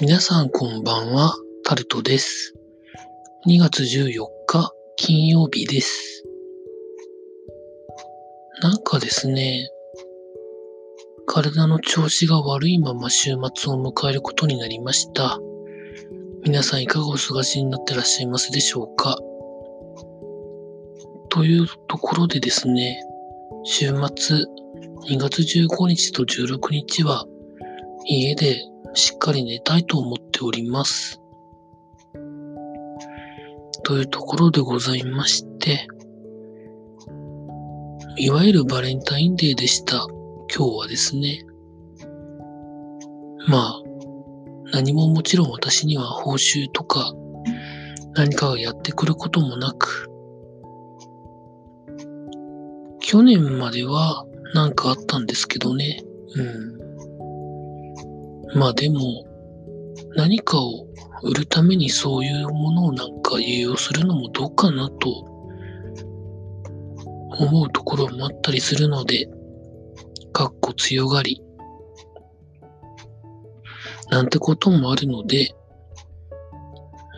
皆さんこんばんは、タルトです。2月14日金曜日です。なんかですね、体の調子が悪いまま週末を迎えることになりました。皆さんいかがお過ごしになってらっしゃいますでしょうかというところでですね、週末2月15日と16日は家でしっかり寝たいと思っております。というところでございまして、いわゆるバレンタインデーでした。今日はですね。まあ、何ももちろん私には報酬とか何かがやってくることもなく、去年まではなんかあったんですけどね。うん。まあでも、何かを売るためにそういうものをなんか利用するのもどうかなと思うところもあったりするので、かっこ強がり、なんてこともあるので、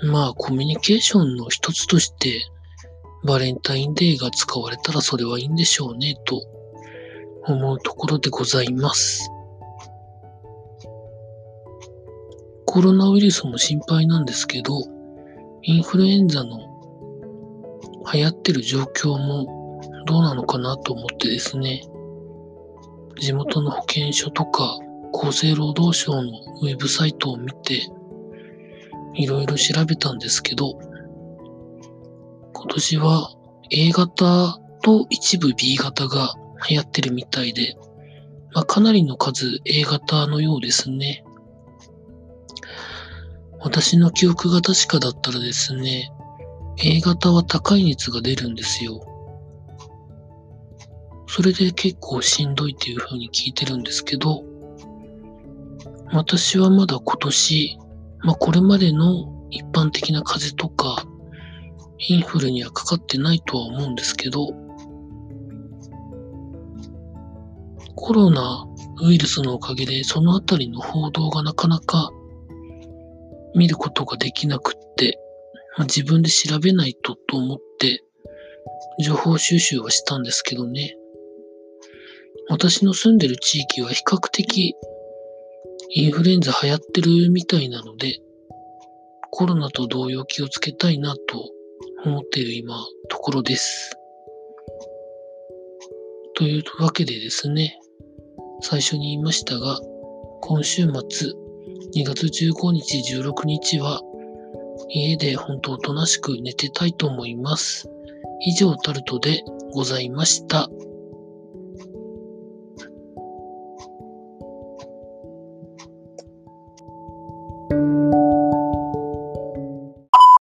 まあコミュニケーションの一つとしてバレンタインデーが使われたらそれはいいんでしょうねと思うところでございます。コロナウイルスも心配なんですけど、インフルエンザの流行ってる状況もどうなのかなと思ってですね、地元の保健所とか厚生労働省のウェブサイトを見て、いろいろ調べたんですけど、今年は A 型と一部 B 型が流行ってるみたいで、まあ、かなりの数 A 型のようですね。私の記憶が確かだったらですね、A 型は高い熱が出るんですよ。それで結構しんどいっていう風に聞いてるんですけど、私はまだ今年、まあこれまでの一般的な風邪とか、インフルにはかかってないとは思うんですけど、コロナウイルスのおかげでそのあたりの報道がなかなか見ることができなくって、まあ、自分で調べないとと思って情報収集はしたんですけどね。私の住んでる地域は比較的インフルエンザ流行ってるみたいなので、コロナと同様気をつけたいなと思っている今、ところです。というわけでですね、最初に言いましたが、今週末、2月15日、16日は、家で本当おとなしく寝てたいと思います。以上タルトでございました。